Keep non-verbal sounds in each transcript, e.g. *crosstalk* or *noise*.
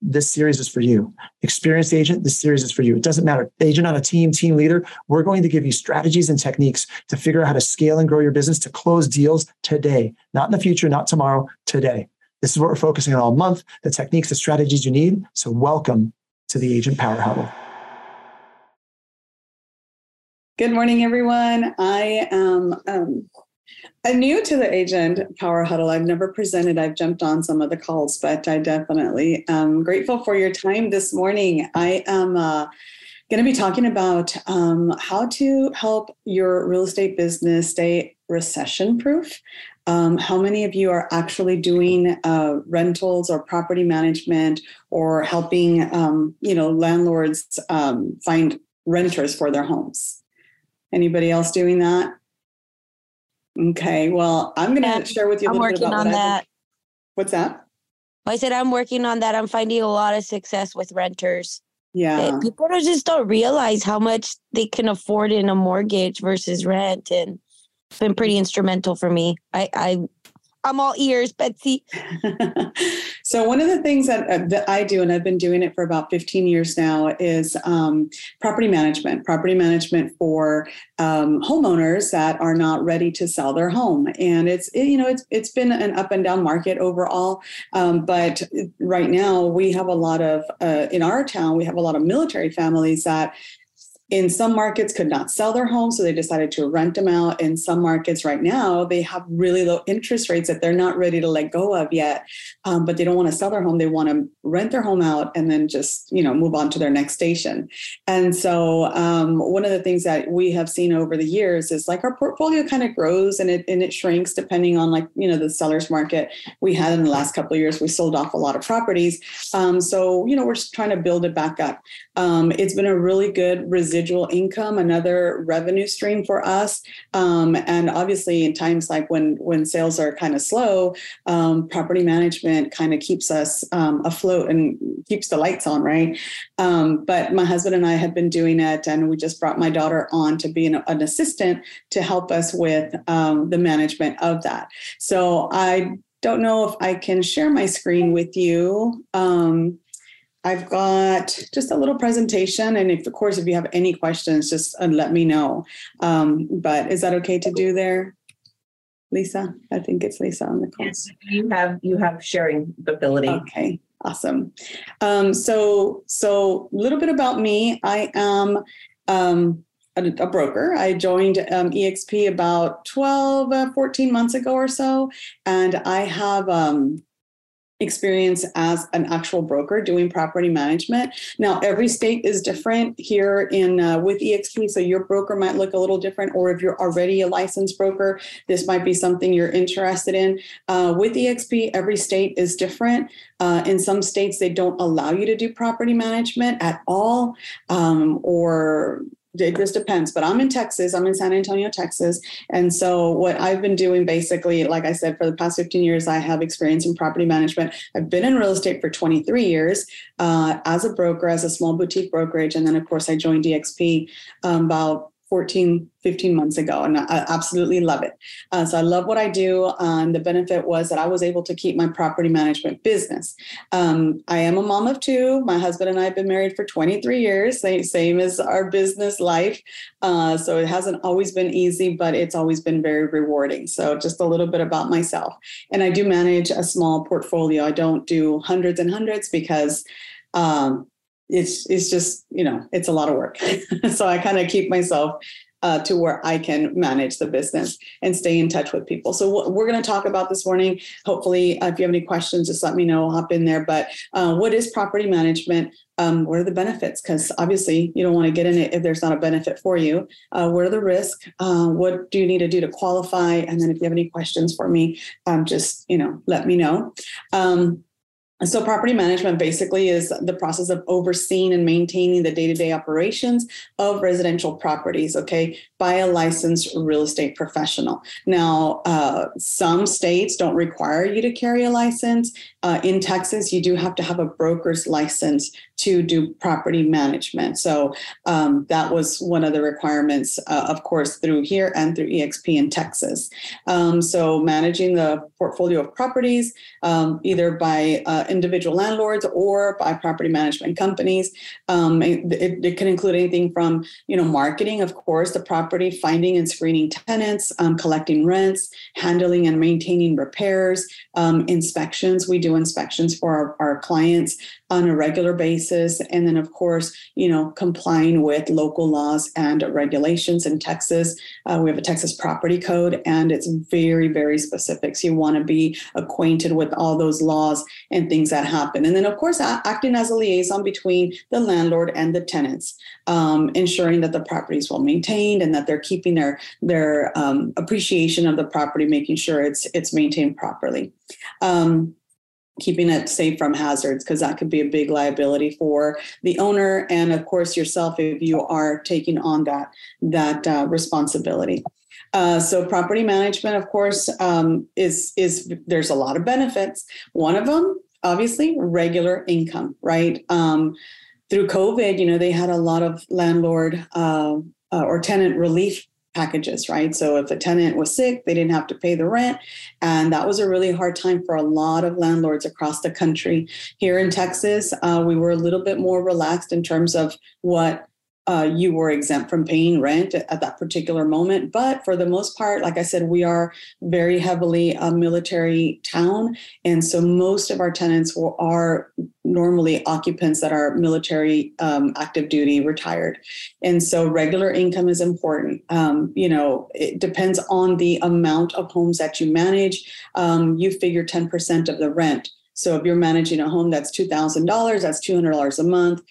this series is for you. Experienced agent, this series is for you. It doesn't matter. Agent on a team, team leader, we're going to give you strategies and techniques to figure out how to scale and grow your business to close deals today, not in the future, not tomorrow, today. This is what we're focusing on all month the techniques, the strategies you need. So, welcome to the Agent Power Huddle. Good morning, everyone. I am um, I'm new to the agent power huddle. I've never presented. I've jumped on some of the calls, but I definitely am grateful for your time this morning. I am uh, going to be talking about um, how to help your real estate business stay recession proof. Um, how many of you are actually doing uh, rentals or property management or helping, um, you know, landlords um, find renters for their homes? Anybody else doing that? Okay. Well, I'm going to share with you a I'm little bit working about on what that. What's that? I said I'm working on that. I'm finding a lot of success with renters. Yeah. Eh, People just don't realize how much they can afford in a mortgage versus rent, and it's been pretty instrumental for me. I, I I'm all ears, Betsy. *laughs* so one of the things that, uh, that I do, and I've been doing it for about 15 years now, is um, property management. Property management for um, homeowners that are not ready to sell their home, and it's it, you know it's it's been an up and down market overall. Um, but right now we have a lot of uh, in our town we have a lot of military families that in some markets could not sell their homes so they decided to rent them out. In some markets right now they have really low interest rates that they're not ready to let go of yet um, but they don't want to sell their home. They want to rent their home out and then just you know move on to their next station. And so um, one of the things that we have seen over the years is like our portfolio kind of grows and it and it shrinks depending on like you know the seller's market. We had in the last couple of years we sold off a lot of properties. Um, so you know we're trying to build it back up. Um, it's been a really good residual income, another revenue stream for us. Um, and obviously, in times like when when sales are kind of slow, um, property management kind of keeps us um, afloat and keeps the lights on, right? Um, but my husband and I have been doing it, and we just brought my daughter on to be an, an assistant to help us with um, the management of that. So I don't know if I can share my screen with you. Um, I've got just a little presentation, and if, of course, if you have any questions, just uh, let me know. Um, but is that okay to do there, Lisa? I think it's Lisa on the call. Yes, you have you have sharing ability. Okay, awesome. Um, so, so a little bit about me. I am um, a, a broker. I joined um, EXP about 12, uh, 14 months ago or so, and I have. Um, experience as an actual broker doing property management. Now, every state is different here in uh, with EXP, so your broker might look a little different. Or if you're already a licensed broker, this might be something you're interested in. Uh, with EXP, every state is different. Uh, in some states, they don't allow you to do property management at all, um, or it just depends. But I'm in Texas. I'm in San Antonio, Texas. And so what I've been doing basically, like I said, for the past 15 years, I have experience in property management. I've been in real estate for 23 years uh, as a broker, as a small boutique brokerage. And then, of course, I joined EXP um, about 14, 15 months ago, and I absolutely love it. Uh, so I love what I do. And the benefit was that I was able to keep my property management business. Um, I am a mom of two. My husband and I have been married for 23 years, same, same as our business life. Uh, so it hasn't always been easy, but it's always been very rewarding. So just a little bit about myself. And I do manage a small portfolio. I don't do hundreds and hundreds because um, it's it's just you know it's a lot of work. *laughs* So i kind of keep myself uh, to where i can manage the business and stay in touch with people. So what we're going to talk about this morning. Hopefully uh, if you have any questions just let me know. I'll hop in there. But uh, what is property management? Um, what are the benefits? Because obviously you don't want to get in it if there's not a benefit for you. Uh, what are the risks uh, what do you need to do to qualify? And then if you have any questions for me um, just you know let me know. Um, so, property management basically is the process of overseeing and maintaining the day to day operations of residential properties, okay, by a licensed real estate professional. Now, uh, some states don't require you to carry a license. Uh, in Texas, you do have to have a broker's license to do property management. So, um, that was one of the requirements, uh, of course, through here and through EXP in Texas. Um, so, managing the portfolio of properties, um, either by uh, individual landlords or by property management companies. Um, it, it, can include anything from, you know, marketing, of course, the property, finding and screening tenants, um, collecting rents, handling and maintaining repairs, um, inspections. We do inspections for our, our clients on a regular basis. And then, of course, you know, complying with local laws and regulations in Texas. Uh, we have a Texas property code and it's very, very specific. So you want to be acquainted with all those laws and things that happen. And then, of course, acting as a liaison between the landlord and the tenants, um, ensuring that the property is well maintained and that they're keeping their their um, appreciation of the property, making sure it's it's maintained properly. Um, keeping it safe from hazards because that could be a big liability for the owner and of course yourself if you are taking on that that uh, responsibility. Uh, so property management of course um, is is there's a lot of benefits. One of them obviously regular income right? Um, through covid you know they had a lot of landlord uh, uh or tenant relief packages, right? So if a tenant was sick, they didn't have to pay the rent. And that was a really hard time for a lot of landlords across the country. Here in Texas, uh, we were a little bit more relaxed in terms of what uh, you were exempt from paying rent at that particular moment. But for the most part, like I said, we are very heavily a military town. And so most of our tenants are normally occupants that are military um, active duty retired. And so regular income is important. Um, you know, it depends on the amount of homes that you manage. Um, you figure 10% of the rent. So if you're managing a home that's $2,000, that's $200 a month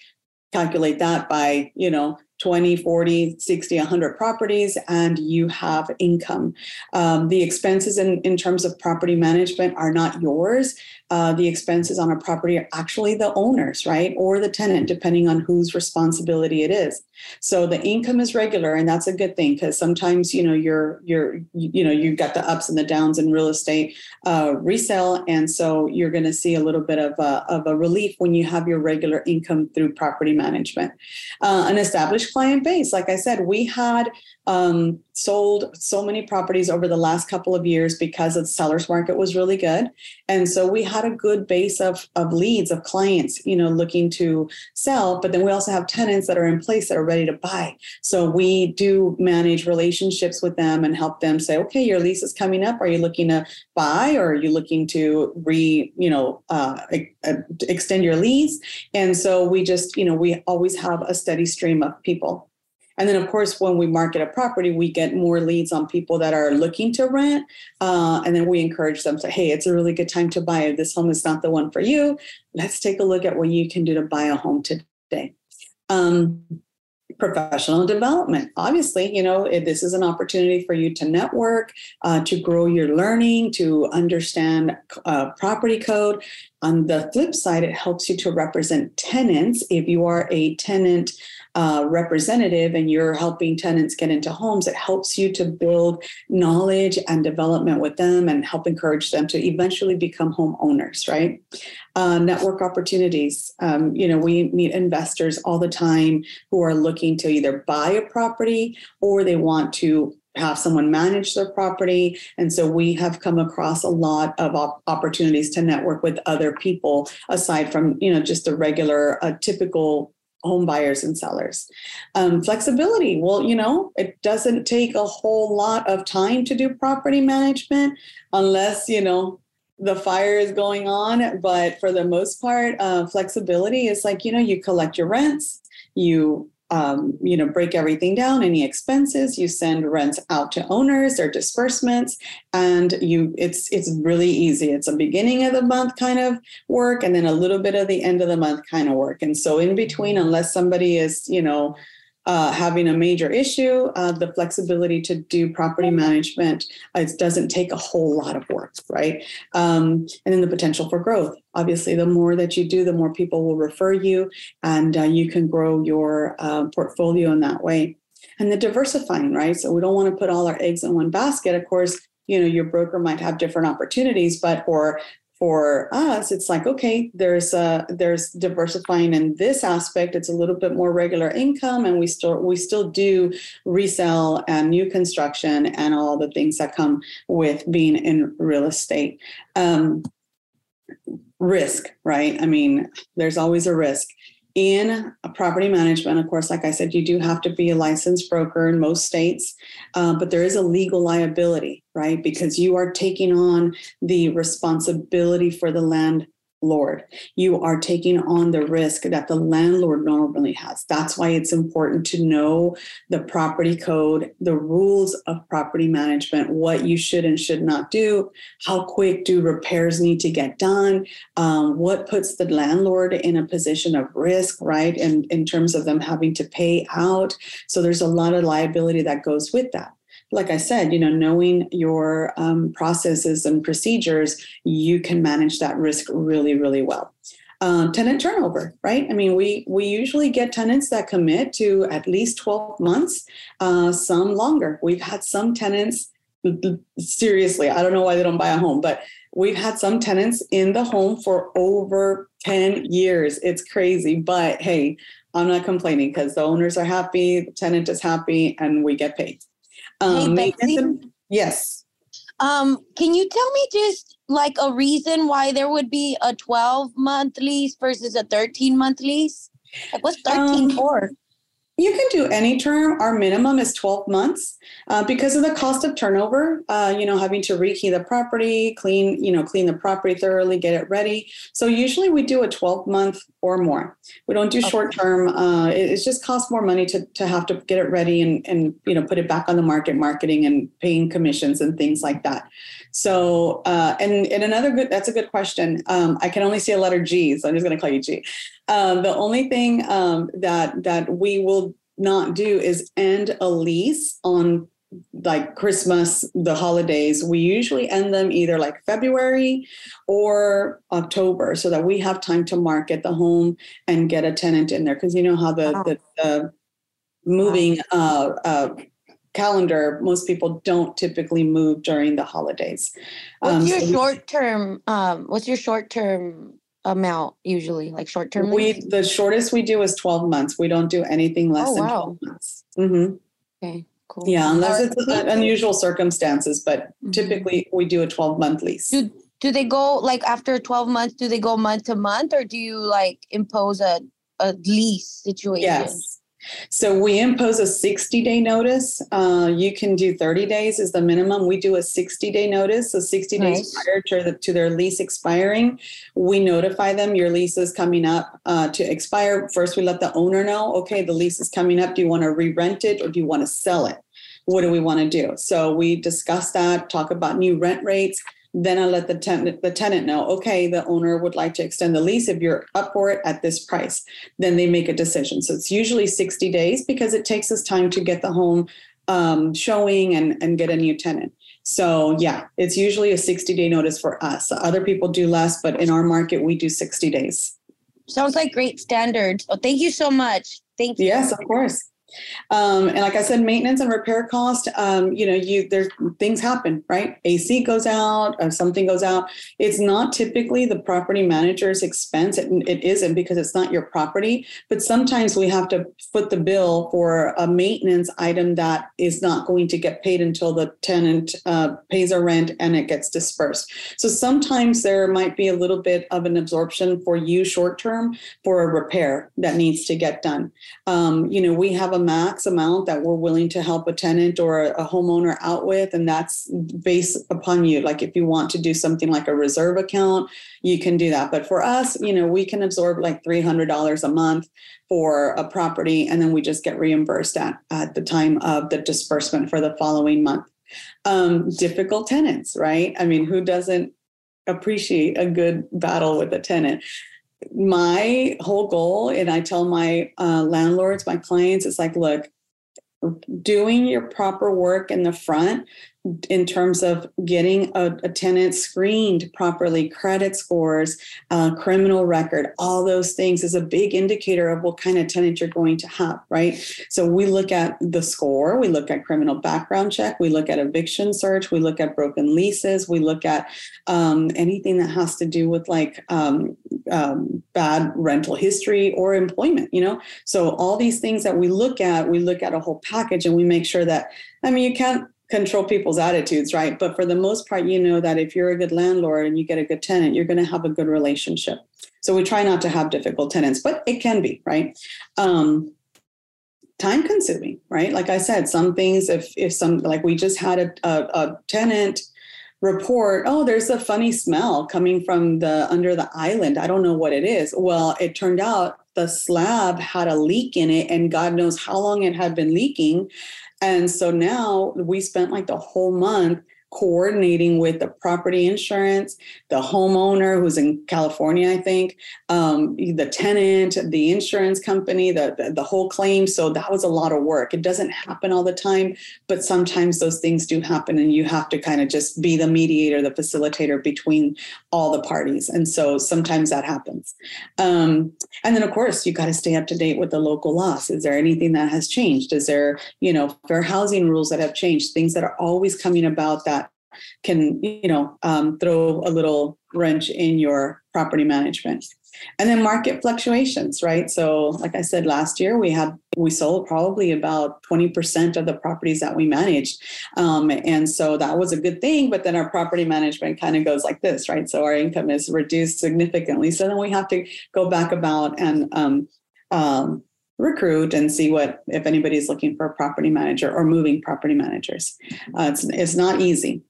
calculate that by, you know, 20, 40, 60, 100 properties, and you have income. Um, the expenses in, in terms of property management are not yours. Uh, the expenses on a property are actually the owner's, right? Or the tenant, depending on whose responsibility it is. So the income is regular, and that's a good thing because sometimes, you know, you're, you're, you know, you've got the ups and the downs in real estate uh, resale. And so you're going to see a little bit of a, of a relief when you have your regular income through property management. Uh, an established client base, like I said, we had um, sold so many properties over the last couple of years because the seller's market was really good. And so we had a good base of, of leads of clients, you know, looking to sell, but then we also have tenants that are in place that are ready to buy. So we do manage relationships with them and help them say, okay, your lease is coming up. Are you looking to buy or are you looking to re, you know, uh, extend your lease? And so we just, you know, we always have a steady stream of people and then, of course, when we market a property, we get more leads on people that are looking to rent. Uh, and then we encourage them to, hey, it's a really good time to buy. This home is not the one for you. Let's take a look at what you can do to buy a home today. Um, professional development. Obviously, you know, this is an opportunity for you to network, uh, to grow your learning, to understand uh, property code. On the flip side, it helps you to represent tenants. If you are a tenant uh, representative and you're helping tenants get into homes, it helps you to build knowledge and development with them and help encourage them to eventually become homeowners, right? Uh, network opportunities. Um, you know, we meet investors all the time who are looking to either buy a property or they want to have someone manage their property. And so we have come across a lot of op- opportunities to network with other people aside from, you know, just the regular, uh, typical home buyers and sellers. Um, flexibility. Well, you know, it doesn't take a whole lot of time to do property management unless, you know, the fire is going on. But for the most part, uh, flexibility is like, you know, you collect your rents, you um, you know, break everything down, any expenses, you send rents out to owners or disbursements, and you it's it's really easy. It's a beginning of the month kind of work and then a little bit of the end of the month kind of work. And so in between, unless somebody is, you know, uh, having a major issue, uh, the flexibility to do property management uh, doesn't take a whole lot of work, right? Um, and then the potential for growth. Obviously, the more that you do, the more people will refer you, and uh, you can grow your uh, portfolio in that way. And the diversifying, right? So we don't want to put all our eggs in one basket. Of course, you know your broker might have different opportunities, but for for us it's like okay there's uh there's diversifying in this aspect. It's a little bit more regular income and we still we still do resell and new construction and all the things that come with being in real estate. Um risk right? I mean there's always a risk in property management, of course, like I said, you do have to be a licensed broker in most states, uh, but there is a legal liability, right? Because you are taking on the responsibility for the land landlord. You are taking on the risk that the landlord normally has. That's why it's important to know the property code, the rules of property management, what you should and should not do, how quick do repairs need to get done, um, what puts the landlord in a position of risk, right? And in terms of them having to pay out. So there's a lot of liability that goes with that like I said, you know, knowing your um, processes and procedures, you can manage that risk really, really well. Uh, tenant turnover, right? I mean, we we usually get tenants that commit to at least twelve months, uh, some longer. We've had some tenants. Seriously, I don't know why they don't buy a home, but we've had some tenants in the home for over 10 years. It's crazy, but hey, I'm not complaining because the owners are happy, the tenant is happy, and we get paid. Um, hey, Betsy, yes. Um, can you tell me just like a reason why there would be a 12 month lease versus a 13 month lease? Like what's 13 um, for? You can do any term. Our minimum is 12 months uh, because of the cost of turnover. Uh, you know, having to rekey the property, clean, you know, clean the property thoroughly, get it ready. So usually we do a 12 month or more. We don't do okay. short term. Uh, it, it, just costs more money to to have to get it ready and and you know put it back on the market, marketing and paying commissions and things like that. So uh, and and another good that's a good question. Um, I can only see a letter G, so I'm just going to call you G. Um, the only thing um, that that we will not do is end a lease on like Christmas, the holidays. We usually end them either like February or October, so that we have time to market the home and get a tenant in there. Because you know how the wow. the, the, moving uh, uh, calendar, most people don't typically move during the holidays. What's um, your so short term? Um, what's your short term amount usually, like short term? We the shortest we do is twelve months. We don't do anything less oh, than wow. twelve months. Mm-hmm. Okay, cool. Yeah, unless it's unusual circumstances, but mm-hmm. typically we do a twelve month lease. Do, do they go like after 12 months do they go month to month or do you like impose a, a lease situation yes so we impose a 60 day notice. Uh, you can do 30 days is the minimum. We do a 60 day notice. So 60 nice. days prior to, the, to their lease expiring, we notify them your lease is coming up uh, to expire. First, we let the owner know, okay, the lease is coming up. Do you want to re-rent it or do you want to sell it? What do we want to do? So we discuss that, talk about new rent rates then I let the tenant the tenant know, okay, the owner would like to extend the lease if you're up for it at this price. Then they make a decision. So it's usually 60 days because it takes us time to get the home um, showing and, and get a new tenant. So yeah, it's usually a 60 day notice for us. Other people do less, but in our market, we do 60 days. Sounds like great standards. Well, thank you so much. Thank you. Yes, of course. Um, and like I said, maintenance and repair cost, um, you know, you there's things happen, right? AC goes out, or something goes out. It's not typically the property manager's expense. It, it isn't because it's not your property. But sometimes we have to foot the bill for a maintenance item that is not going to get paid until the tenant uh, pays a rent and it gets dispersed. So sometimes there might be a little bit of an absorption for you short term for a repair that needs to get done. Um, you know, we have a a max amount that we're willing to help a tenant or a, homeowner out with, and that's based upon you. Like if you want to do something like a reserve account, you can do that. But for us, you know, we can absorb like $300 a month for a property, and then we just get reimbursed at, at the time of the disbursement for the following month. Um, difficult tenants, right? I mean, who doesn't appreciate a good battle with a tenant? My whole goal, and I tell my uh, landlords, my clients, it's like, look, doing your proper work in the front in terms of getting a, a tenant screened properly, credit scores, uh, criminal record, all those things is a big indicator of what kind of tenant you're going to have, right? So we look at the score, we look at criminal background check, we look at eviction search, we look at broken leases, we look at um, anything that has to do with like um, um, bad rental history or employment, you know? So all these things that we look at, we look at a whole package and we make sure that, I mean, you can't control people's attitudes, right? But for the most part, you know that if you're a good landlord and you get a good tenant, you're going to have a good relationship. So we try not to have difficult tenants, but it can be, right? Um, time consuming, right? Like I said, some things, if if some like we just had a, a, a tenant report, oh, there's a funny smell coming from the under the island. I don't know what it is. Well, it turned out the slab had a leak in it, and God knows how long it had been leaking. And so now we spent like the whole month coordinating with the property insurance, the homeowner who's in California, I think, um, the tenant, the insurance company, the, the, the whole claim. So that was a lot of work. It doesn't happen all the time, but sometimes those things do happen, and you have to kind of just be the mediator, the facilitator between all the parties. And so sometimes that happens. Um, and then, of course, you got to stay up to date with the local laws. Is there anything that has changed? Is there, you know, fair housing rules that have changed? Things that are always coming about that can you know um, throw a little wrench in your property management. And then market fluctuations right? So like i said last year we had we sold probably about 20% of the properties that we managed. Um, and so that was a good thing but then our property management kind of goes like this right? So our income is reduced significantly. So then we have to go back about and um, um, recruit and see what if anybody's looking for a property manager or moving property managers. Uh, it's, it's not easy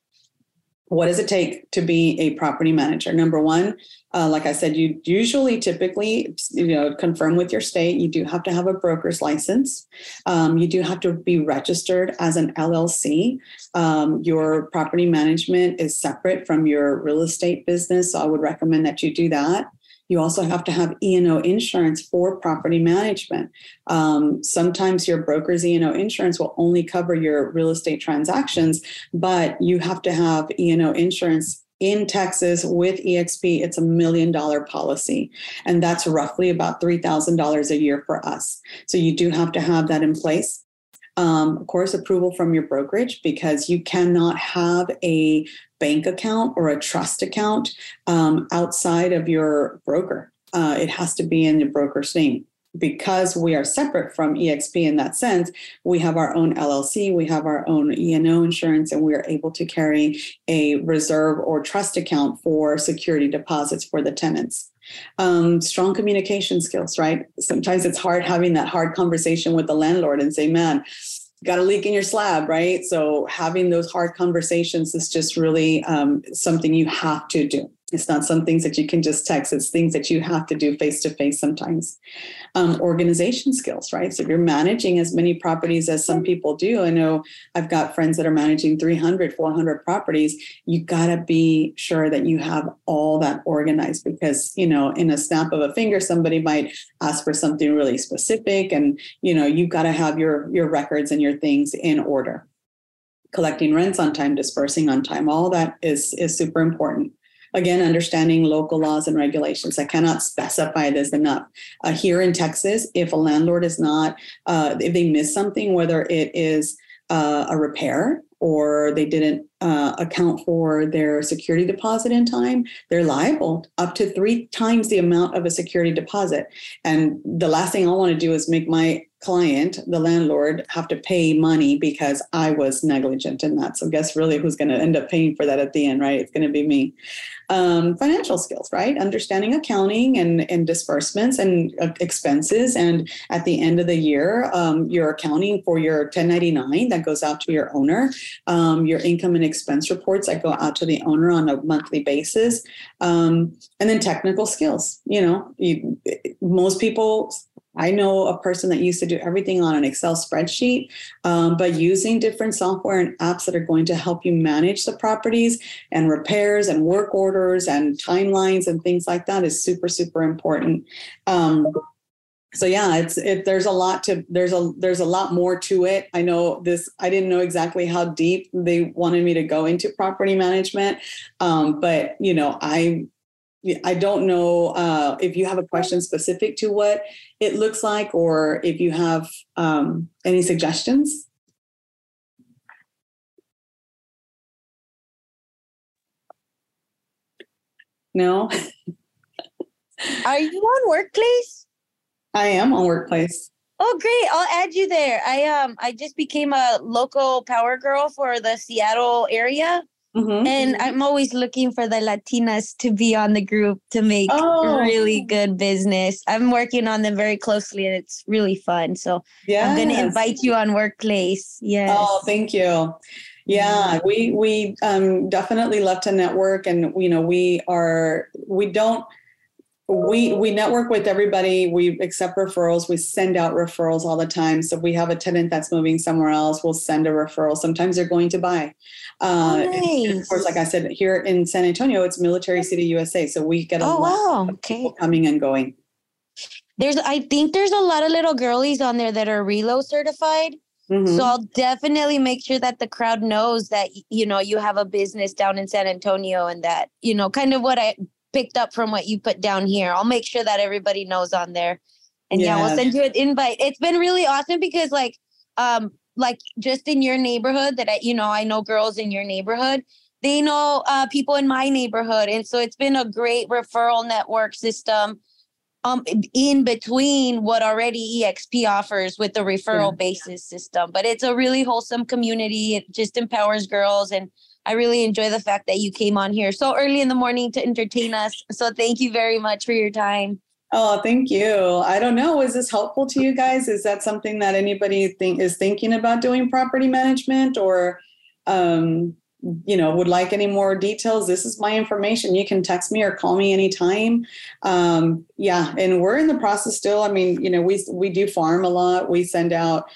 what does it take to be a property manager? Number one uh, like i said you usually typically you know confirm with your state. You do have to have a broker's license. Um, you do have to be registered as an llc um, your property management is separate from your real estate business so i would recommend that you do that you also have to have E&O insurance for property management. Um, sometimes your broker's E&O insurance will only cover your real estate transactions, but you have to have E&O insurance in Texas with EXP, it's a million dollar policy. And that's roughly about $3,000 a year for us. So you do have to have that in place. Um, of course, approval from your brokerage because you cannot have a bank account or a trust account um, outside of your broker. Uh, it has to be in the broker's name. Because we are separate from EXP in that sense, we have our own LLC, we have our own E&O insurance, and we are able to carry a reserve or trust account for security deposits for the tenants. Um, strong communication skills, right? Sometimes it's hard having that hard conversation with the landlord and say, man, got a leak in your slab, right? So having those hard conversations is just really um, something you have to do. It's not some things that you can just text. It's things that you have to do face to face sometimes. Um, organization skills, right? So if you're managing as many properties as some people do, I know I've got friends that are managing 300, 400 properties. You got to be sure that you have all that organized because, you know, in a snap of a finger, somebody might ask for something really specific. And, you know, you've got to have your, your records and your things in order collecting rents on time dispersing on time all that is is super important Again, understanding local laws and regulations. I cannot specify this enough. Uh, here in Texas, if a landlord is not, uh, if they miss something, whether it is uh, a repair or they didn't uh, account for their security deposit in time, they're liable up to three times the amount of a security deposit. And the last thing I want to do is make my client, the landlord, have to pay money because I was negligent in that. So, guess really who's going to end up paying for that at the end, right? It's going to be me. Um, financial skills, right? Understanding accounting and, and disbursements and uh, expenses. And at the end of the year, um, you're accounting for your 1099 that goes out to your owner, um, your income and expense reports that go out to the owner on a monthly basis, um, and then technical skills. You know, you, most people I know a person that used to do everything on an Excel spreadsheet, um, but using different software and apps that are going to help you manage the properties and repairs and work orders and timelines and things like that is super, super important. Um, so yeah it's it there's a lot to there's a there's a lot more to it i know this i didn't know exactly how deep they wanted me to go into property management um, but you know i I don't know uh, if you have a question specific to what it looks like or if you have um, any suggestions. No? Are you on workplace? I am on workplace. Oh, great! I'll add you there. I um I just became a local power girl for the Seattle area, Mhm. and I'm always looking for the Latinas to be on the group to make Oh. really good business. I'm working on them very closely, and it's really fun. So I'm going to invite you on workplace. Yes. Oh, thank you. Yeah, we we um, definitely love to network, and you know we are we don't we we network with everybody. We accept referrals. We send out referrals all the time. So if we have a tenant that's moving somewhere else, we'll send a referral. Sometimes they're going to buy. Uh, and nice. Of course, like I said, here in San Antonio, it's Military City, USA. So we get a Oh lot wow. of Okay. people coming and going. There's I think there's a lot of little girlies on there that are reload certified. Mhm. So I'll definitely make sure that the crowd knows that you know you have a business down in San Antonio and that you know kind of what I picked up from what you put down here. I'll make sure that everybody knows on there. And yeah, we'll send you an invite. It's been really awesome because like um like just in your neighborhood that I you know I know girls in your neighborhood. They know uh, people in my neighborhood, and so it's been a great referral network system um in between what already exp offers with the referral basis system but it's a really wholesome community it just empowers girls and i really enjoy the fact that you came on here so early in the morning to entertain us so thank you very much for your time Oh, thank you. I don't know. Is this helpful to you guys? Is that something that anybody think is thinking about doing property management or um, you know, would like any more details? This is my information. You can text me or call me anytime. Um, yeah, and we're in the process still. I mean, you know, we we do farm a lot. We send out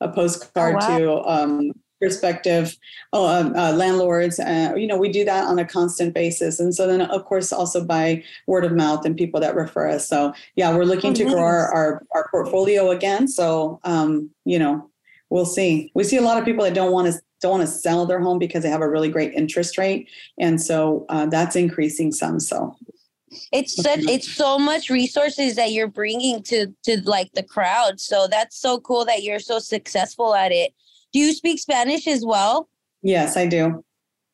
a postcard wow. to um prospective uh, uh, landlords. Uh, you know, we do that on a constant basis, and so then, of course, also by word of mouth and people that refer us. So, yeah, we're looking Oh, to grow our, our our portfolio again. So, um, you know, we'll see. We see a lot of people that don't want to don't want to sell their home because they have a really great interest rate, and so uh, that's increasing some. So, it's such it's so much resources that you're bringing to to like the crowd so that's so cool that you're so successful at it do you speak spanish as well yes, I do.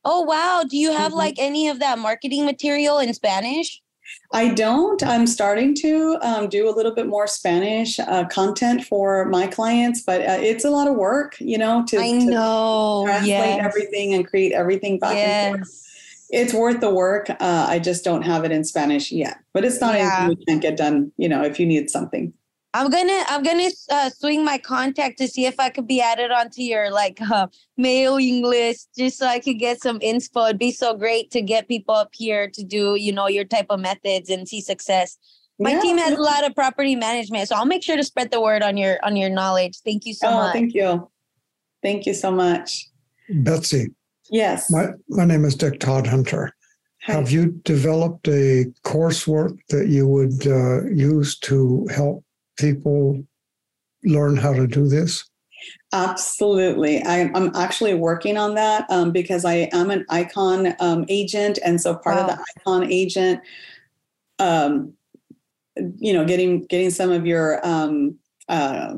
oh wow do you have Mhm. like any of that marketing material in spanish I don't. I'm starting to um, do a little bit more Spanish uh, content for my clients, but uh, it's a lot of work, you know, to, i to know translate yes. everything and create everything back and forth. It's worth the work. Uh, I just don't have it in Spanish yet, but it's not Yeah. anything we can't get done. You know, if you need something. I'm gonna i'm gonna uh, swing my contact to see if i could be added onto your like uh, mailing list just so i could get some inspo it'd be so great to get people up here to do you know your type of methods and see success my Yeah. team has a lot of property management so i'll make sure to spread the word on your on your knowledge thank you so oh, much thank you, thank you so much. Betsy, Yes. my, my name is Dick Todd Hunter. Hi. Have you developed a coursework that you would uh, use to help people learn how to do this? Absolutely. I, I'm actually working on that um, because I am an icon um, agent. And so part of the icon agent, um, you know, getting getting some of your um, uh,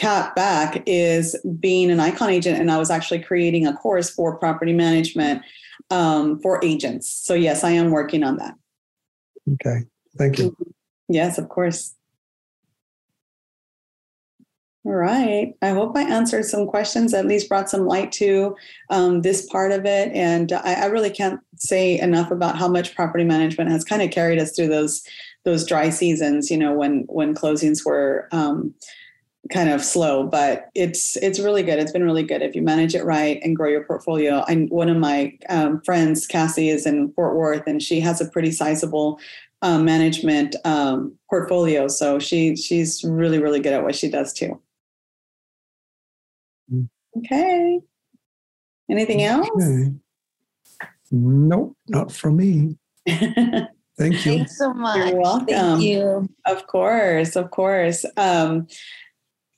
cap back is being an icon agent. And I was actually creating a course for property management um, for agents. So yes, I am working on that. Okay, thank you. Yes, of course. All right. I hope I answered some questions, at least brought some light to um, this part of it. And I, I really can't say enough about how much property management has kind of carried us through those those dry seasons. You know, when when closings were um, kind of slow, but it's it's really good. It's been really good if you manage it right and grow your portfolio. I one of my um, friends, Cassie, is in Fort Worth, and she has a pretty sizable um, management um, portfolio. So she she's really really good at what she does too. Okay. Anything else? Okay. Nope, not from me. *laughs* Thank you. Thanks so much. You're welcome. Thank you. Of course, of course. Um,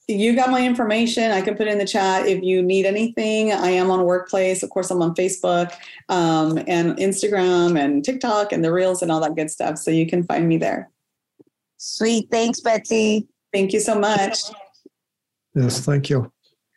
you got my information. I can put in the chat if you need anything. I am on Workplace. Of course, I'm on Facebook um, and Instagram and TikTok and the Reels and all that good stuff. So you can find me there. Sweet. Thanks, Betsy. Thank you so much. Yes, thank you.